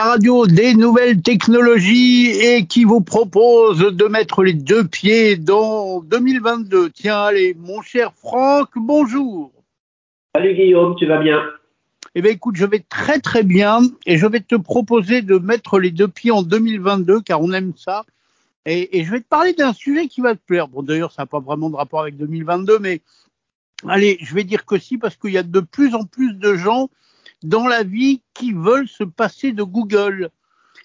radio des nouvelles technologies et qui vous propose de mettre les deux pieds dans 2022. Tiens, allez, mon cher Franck, bonjour. Salut Guillaume, tu vas bien? Eh bien écoute, je vais très très bien et je vais te proposer de mettre les deux pieds en 2022 car on aime ça. Et, et je vais te parler d'un sujet qui va te plaire. Bon d'ailleurs, ça n'a pas vraiment de rapport avec 2022, mais allez, je vais dire que si parce qu'il y a de plus en plus de gens dans la vie qui veulent se passer de Google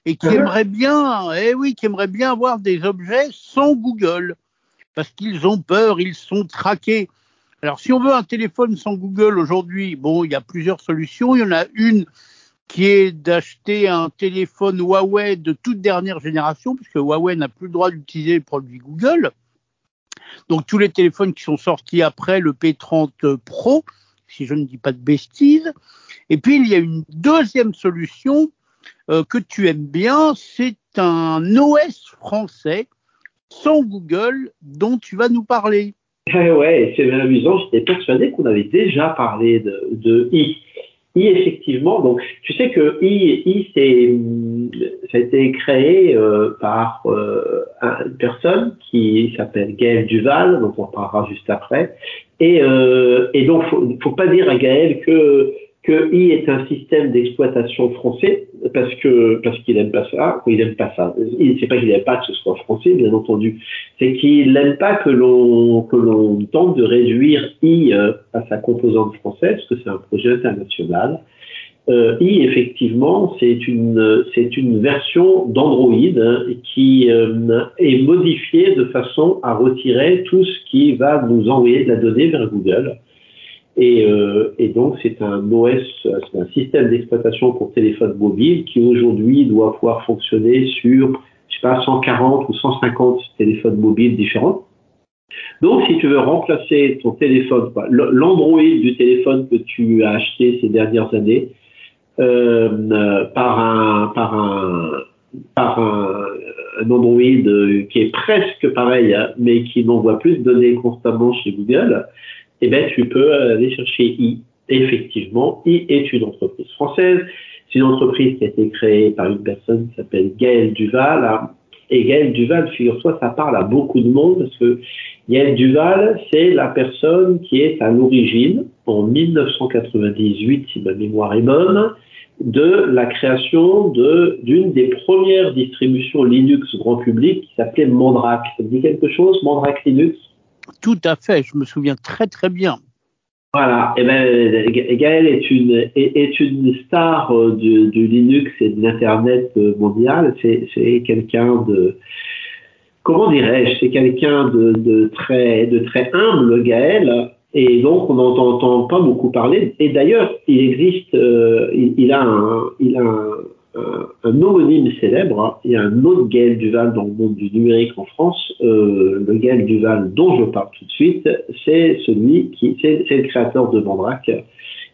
et qui aimeraient bien, eh oui, qui aimeraient bien avoir des objets sans Google parce qu'ils ont peur, ils sont traqués. Alors, si on veut un téléphone sans Google aujourd'hui, bon, il y a plusieurs solutions. Il y en a une qui est d'acheter un téléphone Huawei de toute dernière génération, puisque Huawei n'a plus le droit d'utiliser les produits Google. Donc, tous les téléphones qui sont sortis après le P30 Pro, si je ne dis pas de bêtises. Et puis, il y a une deuxième solution euh, que tu aimes bien, c'est un OS français sans Google dont tu vas nous parler. Eh ouais, c'est amusant, j'étais persuadé qu'on avait déjà parlé de, I. I, effectivement, donc tu sais que I, I c'est, ça a été créé euh, par euh, une personne qui s'appelle Gaël Duval, dont on parlera juste après. Et, euh, et donc, faut, faut pas dire à Gaël que que I est un système d'exploitation français parce que parce qu'il aime pas ça, il aime pas ça. C'est pas qu'il aime pas que ce soit français, bien entendu. C'est qu'il n'aime pas que l'on que l'on tente de réduire I euh, à sa composante française, parce que c'est un projet international. Euh, I effectivement, c'est une c'est une version d'Android hein, qui euh, est modifiée de façon à retirer tout ce qui va nous envoyer de la donnée vers Google. Et, euh, et, donc, c'est un OS, c'est un système d'exploitation pour téléphone mobile qui aujourd'hui doit pouvoir fonctionner sur, je sais pas, 140 ou 150 téléphones mobiles différents. Donc, si tu veux remplacer ton téléphone, l'Android du téléphone que tu as acheté ces dernières années, euh, par un, par un, par un, Android qui est presque pareil, hein, mais qui n'envoie plus de données constamment chez Google, eh ben, tu peux aller chercher I. effectivement, I est une entreprise française. C'est une entreprise qui a été créée par une personne qui s'appelle Gaël Duval. Et Gaël Duval, figure-toi, ça parle à beaucoup de monde parce que Gaël Duval, c'est la personne qui est à l'origine, en 1998, si ma mémoire est bonne, de la création d'une des premières distributions Linux grand public qui s'appelait Mandrake. Ça te dit quelque chose, Mandrake Linux? Tout à fait, je me souviens très très bien. Voilà, et eh ben, Gaël est une, est, une star euh, du, Linux et de l'Internet euh, mondial. C'est quelqu'un de, comment dirais-je, c'est quelqu'un de, très, de très humble, Gaël. Et donc, on n'entend pas beaucoup parler. Et d'ailleurs, il existe, euh, il, a un, il a un, un, un, homonyme célèbre. Hein. Y a un autre Gaël Duval dans le monde du numérique en France. Euh, le Gaël Duval dont je parle tout de suite, c'est celui qui, le créateur de Mandrake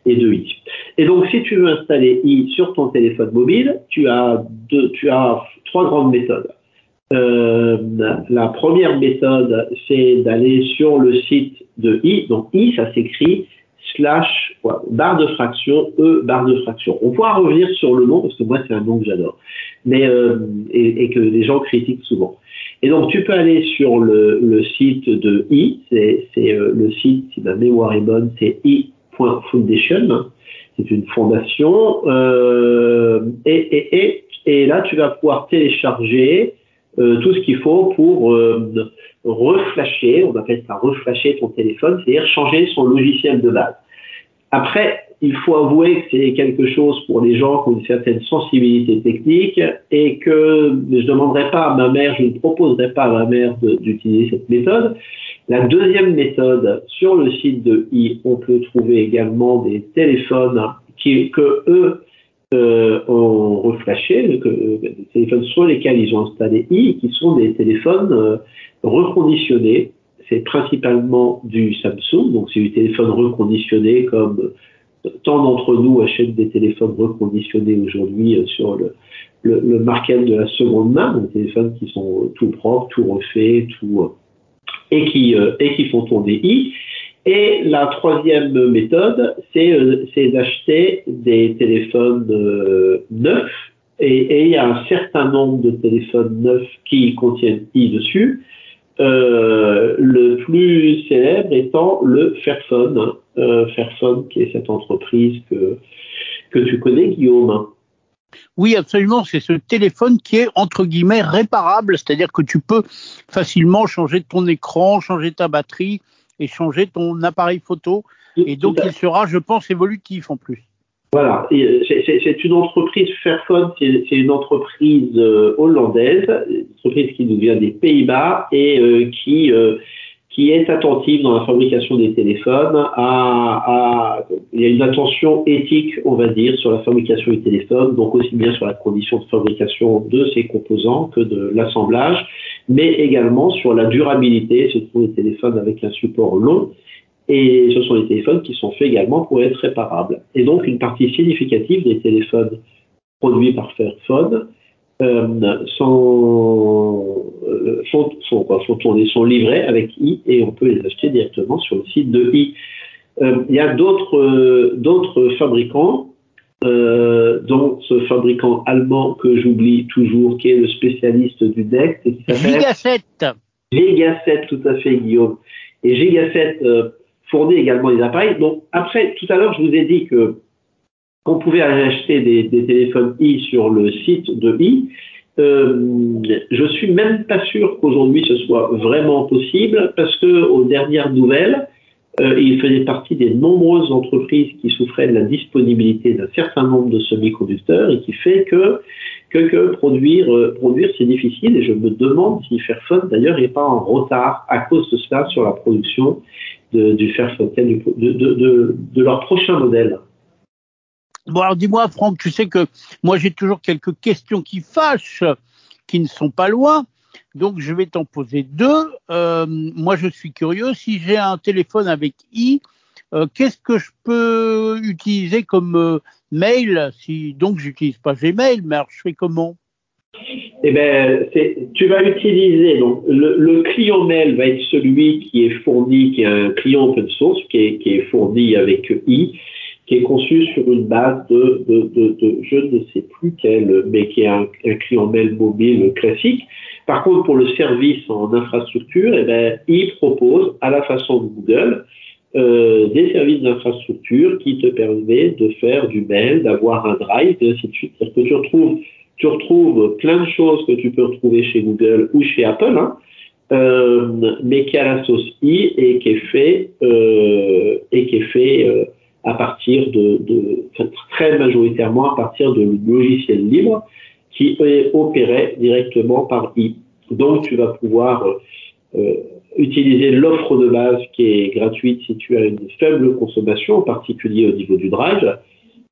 et de I. Et donc, si tu veux installer I sur ton téléphone mobile, tu as deux, tu as trois grandes méthodes. Euh, la première méthode, c'est d'aller sur le site de I. Donc, I, ça s'écrit slash barre de fraction, E barre de fraction. On pourra revenir sur le nom parce que moi c'est un nom que j'adore, mais euh, et, que les gens critiquent souvent. Et donc tu peux aller sur le, site de i, c'est euh, le site si ma mémoire est bonne, c'est i.foundation, c'est une fondation, euh, et, et, et, et, là tu vas pouvoir télécharger euh, tout ce qu'il faut pour euh, reflasher, on appelle ça reflasher ton téléphone, c'est-à-dire changer son logiciel de base. Après, il faut avouer que c'est quelque chose pour les gens qui ont une certaine sensibilité technique et que je ne demanderai pas à ma mère, je ne proposerai pas à ma mère d'utiliser cette méthode. La deuxième méthode, sur le site de i, on peut trouver également des téléphones qui, que eux euh, ont reflashé, que, des téléphones sur lesquels ils ont installé i, qui sont des téléphones euh, reconditionnés c'est principalement du Samsung, donc c'est du téléphone reconditionné comme tant d'entre nous achètent des téléphones reconditionnés aujourd'hui euh, sur le, le, market de la seconde main, des téléphones qui sont tout propres, tout refaits, tout, euh, et, qui, euh, et qui font tourner i. Et la troisième méthode, c'est d'acheter des téléphones neufs Et, il y a un certain nombre de téléphones neufs qui contiennent i dessus. Euh, le plus célèbre étant le Fairphone, euh, Fairphone qui est cette entreprise que, que tu connais, Guillaume. Oui, absolument. C'est ce téléphone qui est entre guillemets réparable, c'est-à-dire que tu peux facilement changer ton écran, changer ta batterie et changer ton appareil photo. Et donc, il sera, je pense, évolutif en plus. Voilà, euh, c'est une entreprise, Fairphone, c'est une entreprise euh, hollandaise, une entreprise qui nous vient des Pays-Bas et euh, qui, qui est attentive dans la fabrication des téléphones. À, il y a une attention éthique, on va dire, sur la fabrication des téléphones, donc aussi bien sur la condition de fabrication de ces composants que de l'assemblage, mais également sur la durabilité. Ce sont des téléphones avec un support long et ce sont des téléphones qui sont faits également pour être réparables. Et donc, une partie significative des téléphones produits par Fairphone euh, sont, euh, sont, sont, sont, tournés, sont livrés avec i et on peut les acheter directement sur le site de i. Euh, il y a d'autres euh, d'autres fabricants, euh, dont ce fabricant allemand que j'oublie toujours, qui est le spécialiste du DECT, et qui s'appelle Gigaset. Gigaset, tout à fait, Guillaume. Et Gigaset fournit également des appareils. Donc après, tout à l'heure, je vous ai dit que qu'on pouvait acheter des, téléphones i sur le site de i. Euh, je suis même pas sûr qu'aujourd'hui ce soit vraiment possible parce que aux dernières nouvelles, euh, il faisait partie des nombreuses entreprises qui souffraient de la disponibilité d'un certain nombre de semi-conducteurs et qui fait que que, produire euh, produire c'est difficile et je me demande si Fairphone d'ailleurs n'est pas en retard à cause de cela sur la production du Fairphone de leur prochain modèle. Bon, alors dis-moi, Franck, tu sais que moi j'ai toujours quelques questions qui fâchent, qui ne sont pas loin. Donc je vais t'en poser deux. Euh, moi je suis curieux, si j'ai un téléphone avec i, euh, qu'est-ce que je peux utiliser comme euh, mail si donc j'utilise pas Gmail, mais alors je fais comment? Eh ben, tu vas utiliser le, client mail va être celui qui est fourni, qui est un client open source, qui est fourni avec i qui est conçu sur une base de, je ne sais plus quel, mais qui est un, un, client mail mobile classique. Par contre, pour le service en infrastructure, eh ben, il propose, à la façon de Google, euh, des services d'infrastructure qui te permettent de faire du mail, d'avoir un drive, et ainsi de suite. C'est-à-dire que tu retrouves, plein de choses que tu peux retrouver chez Google ou chez Apple, hein, euh, mais qui a la sauce i et qui est fait euh, et qui est fait à partir de, très majoritairement à partir de logiciels libres qui opéré directement par I. Donc tu vas pouvoir euh, utiliser l'offre de base qui est gratuite si tu as une faible consommation, en particulier au niveau du drive.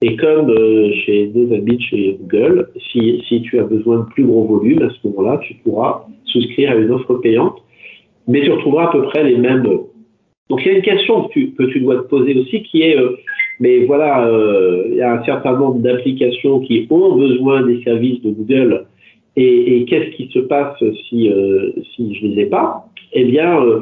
Et comme euh, chez nos amis chez Google, si, si tu as besoin de plus gros volume, à ce moment-là, tu pourras souscrire à une offre payante. Mais tu retrouveras à peu près les mêmes donc il y a une question que tu, que tu dois te poser aussi qui est, euh, mais voilà, euh, il y a un certain nombre d'applications qui ont besoin des services de Google et, et qu'est-ce qui se passe si, euh, si je ne les ai pas? Eh bien, euh,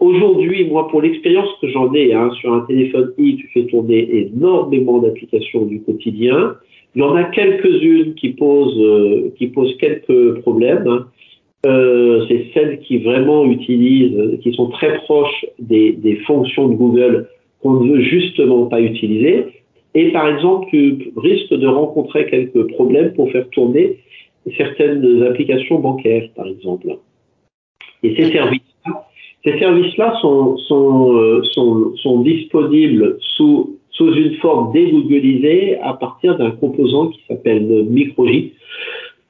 aujourd'hui, moi, pour l'expérience que j'en ai hein, sur un téléphone i, tu fais tourner énormément d'applications du quotidien. Il y en a quelques-unes qui posent, euh, qui posent quelques problèmes. Hein. Euh, c'est celles qui vraiment utilisent, qui sont très proches des, des fonctions de Google qu'on ne veut justement pas utiliser. Et par exemple, tu risques de rencontrer quelques problèmes pour faire tourner certaines applications bancaires, par exemple. Et ces services-là, ces services-là sont, sont, euh, sont, sont, disponibles sous, sous une forme dégooglisée à partir d'un composant qui s'appelle MicroJ.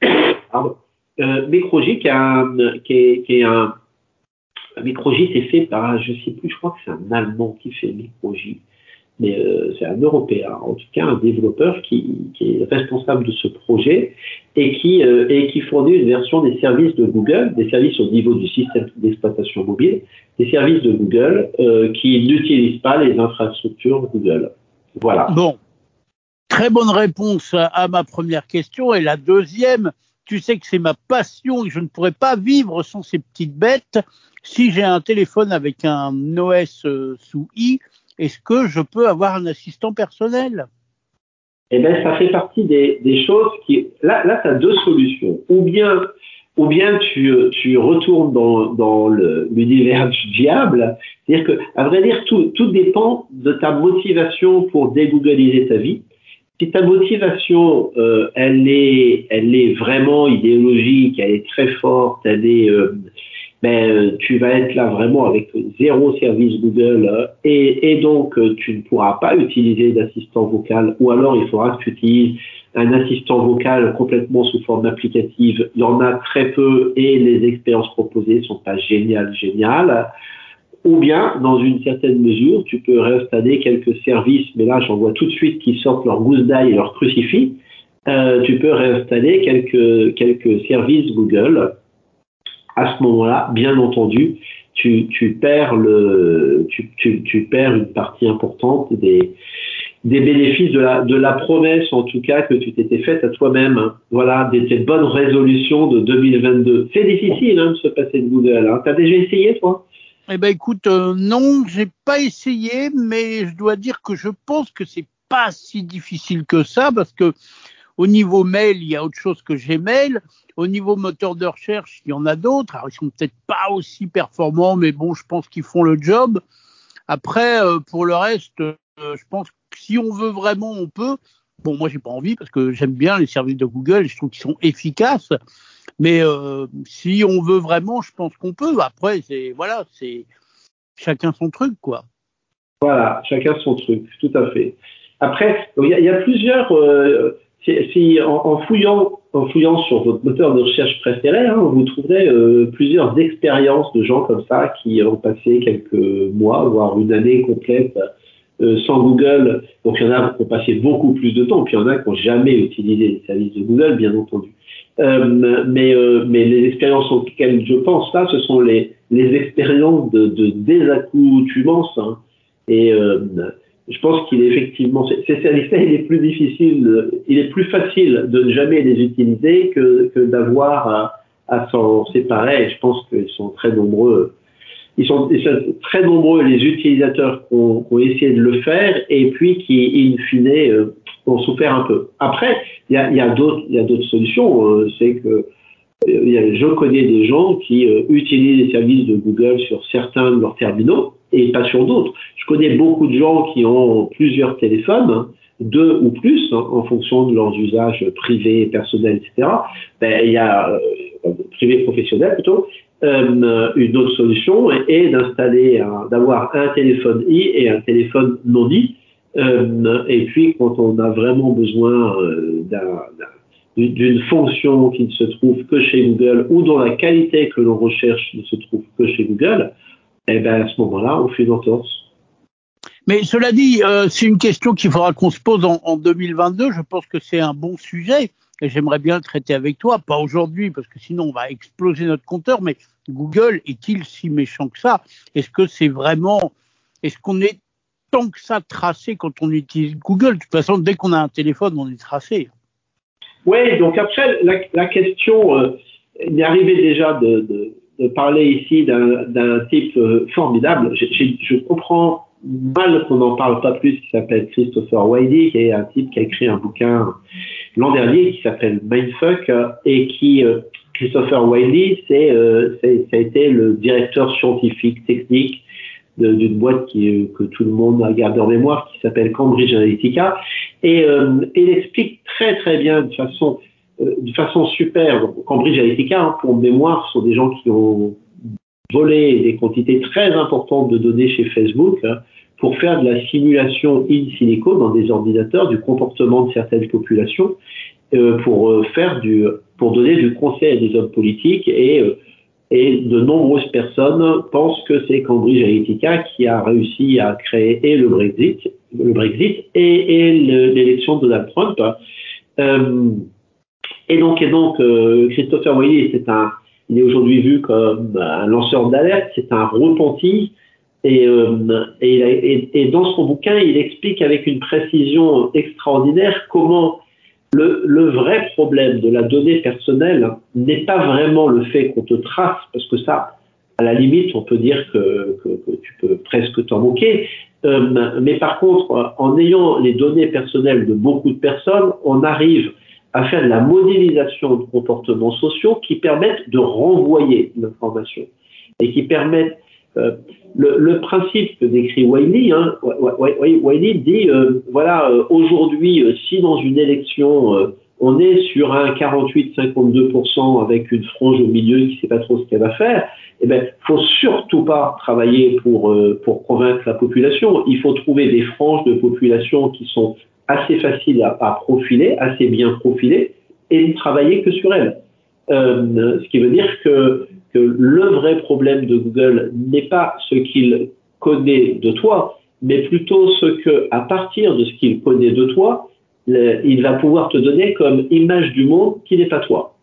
Pardon euh, qui, est, qui est un c'est fait par je sais plus je crois que c'est un Allemand qui fait Microji mais euh, c'est un Européen en tout cas un développeur qui, qui est responsable de ce projet et qui euh, et qui fournit une version des services de Google des services au niveau du système d'exploitation mobile des services de Google euh, qui n'utilisent pas les infrastructures Google. Voilà. Bon. Très bonne réponse à ma première question et la deuxième tu sais que c'est ma passion et je ne pourrais pas vivre sans ces petites bêtes. Si j'ai un téléphone avec un OS euh, sous i, est-ce que je peux avoir un assistant personnel? Eh ben, ça fait partie des, choses qui. Là, là tu as deux solutions. Ou bien, ou bien tu, retournes dans, dans l'univers du diable. C'est-à-dire que, à vrai dire, tout, tout dépend de ta motivation pour dégoogliser ta vie. Si ta motivation, euh, elle, est, elle est vraiment idéologique, elle est très forte, elle est. Euh, ben, tu vas être là vraiment avec zéro service Google euh, et, et donc euh, tu ne pourras pas utiliser d'assistant vocal ou alors il faudra que tu utilises un assistant vocal complètement sous forme applicative. Il y en a très peu et les expériences proposées sont pas géniales, géniales. Ou bien, dans une certaine mesure, tu peux réinstaller quelques services, mais là j'en vois tout de suite qui sortent leur gousse d'ail et leur crucifix. Euh, tu peux réinstaller quelques, quelques services Google à ce moment-là, bien entendu, tu, perds le, tu, perds une partie importante des, bénéfices de la, promesse, en tout cas, que tu t'étais faite à toi-même. Voilà, des, tes bonnes résolutions de 2022. C'est difficile hein, de se passer de Google. Hein. Tu as déjà essayé, toi? Eh ben, écoute, euh, non, j'ai pas essayé, mais je dois dire que je pense que c'est pas si difficile que ça, parce que au niveau mail, il y a autre chose que Gmail. Au niveau moteur de recherche, il y en a d'autres. Alors, ils sont peut-être pas aussi performants, mais bon, je pense qu'ils font le job. Après, euh, pour le reste, euh, je pense que si on veut vraiment, on peut. Bon, moi, j'ai pas envie parce que j'aime bien les services de Google. Je trouve qu'ils sont efficaces. Mais euh, si on veut vraiment, je pense qu'on peut. Après, c'est voilà, c'est chacun son truc, quoi. Voilà, chacun son truc, tout à fait. Après, il y, a, plusieurs si, en, fouillant, en fouillant sur votre moteur de recherche préféré, hein, vous trouverez euh, plusieurs expériences de gens comme ça qui ont passé quelques mois, voire une année complète euh, sans Google. Donc il y en a qui ont passé beaucoup plus de temps, puis il y en a qui n'ont jamais utilisé les services de Google, bien entendu. Euh, mais, mais les expériences auxquelles je pense là, ce sont les, les expériences de, de désaccoutumance. Hein, et je pense qu'il est effectivement, ces services-là, il est plus difficile, il est plus facile de ne jamais les utiliser que, que d'avoir à, à s'en séparer. Je pense qu'ils sont très nombreux. Ils sont, ils sont, très nombreux les utilisateurs qui ont, ont, essayé de le faire et puis qui, in fine, euh, ont souffert un peu. Après, il y a, y a d'autres, solutions. Euh, c'est que euh, je connais des gens qui euh, utilisent les services de Google sur certains de leurs terminaux et pas sur d'autres. Je connais beaucoup de gens qui ont plusieurs téléphones, hein, deux ou plus, hein, en fonction de leurs usages privés, personnels, etc. Ben, il y a euh, privé professionnel plutôt. Une autre solution est d'installer, d'avoir un téléphone i et un téléphone non i. Euh, et puis, quand on a vraiment besoin euh, d'une fonction qui ne se trouve que chez Google ou dont la qualité que l'on recherche ne se trouve que chez Google, eh ben à ce moment-là, on fait une entorse. Mais cela dit, euh, c'est une question qu'il faudra qu'on se pose en, en, 2022. Je pense que c'est un bon sujet et j'aimerais bien le traiter avec toi. Pas aujourd'hui parce que sinon on va exploser notre compteur. Mais Google est-il si méchant que ça? Est-ce que c'est vraiment Est-ce qu'on est tant que ça tracé quand on utilise Google De toute façon, dès qu'on a un téléphone, on est tracé. Oui, donc après la, question, euh, il est arrivé déjà de, parler ici d'un type euh, formidable. Je, comprends mal qu'on n'en parle pas plus, qui s'appelle Christopher Wiley, qui est un type qui a écrit un bouquin l'an dernier qui s'appelle Mindfuck, et qui, euh, Christopher Wiley, c'est, euh, ça a été le directeur scientifique, technique d'une boîte qui, que tout le monde a gardé en mémoire, qui s'appelle Cambridge Analytica, et euh, il explique très très bien de façon euh, de façon super. Cambridge Analytica, hein, pour mémoire, sont des gens qui ont volé des quantités très importantes de données chez Facebook hein, pour faire de la simulation in silico dans des ordinateurs du comportement de certaines populations, euh, pour euh, faire du, pour donner du conseil à des hommes politiques et euh, et de nombreuses personnes pensent que c'est Cambridge Analytica qui a réussi à créer et le Brexit, le Brexit et, l'élection de Donald Trump. Euh, et donc, et donc euh, Christopher Wiley, c'est un, il est aujourd'hui vu comme un lanceur d'alerte, c'est un repenti. Et, euh, dans son bouquin, il explique avec une précision extraordinaire comment le, vrai problème de la donnée personnelle n'est pas vraiment le fait qu'on te trace, parce que ça, à la limite, on peut dire que, tu peux presque t'en moquer. mais par contre, en ayant les données personnelles de beaucoup de personnes, on arrive à faire de la modélisation de comportements sociaux qui permettent de renvoyer l'information et qui permettent euh, le, principe que décrit Wiley, hein, Wiley dit euh, voilà euh, aujourd'hui si dans une élection on est sur un 48-52% avec une frange au milieu qui ne sait pas trop ce qu'elle va faire, eh ben faut surtout pas travailler pour pour convaincre la population. Il faut trouver des franges de population qui sont assez faciles à, à profiler, assez bien profilées, et ne travailler que sur elles. ce qui veut dire que le vrai problème de Google n'est pas ce qu'il connaît de toi, mais plutôt ce que, à partir de ce qu'il connaît de toi, il va pouvoir te donner comme image du monde qui n'est pas toi.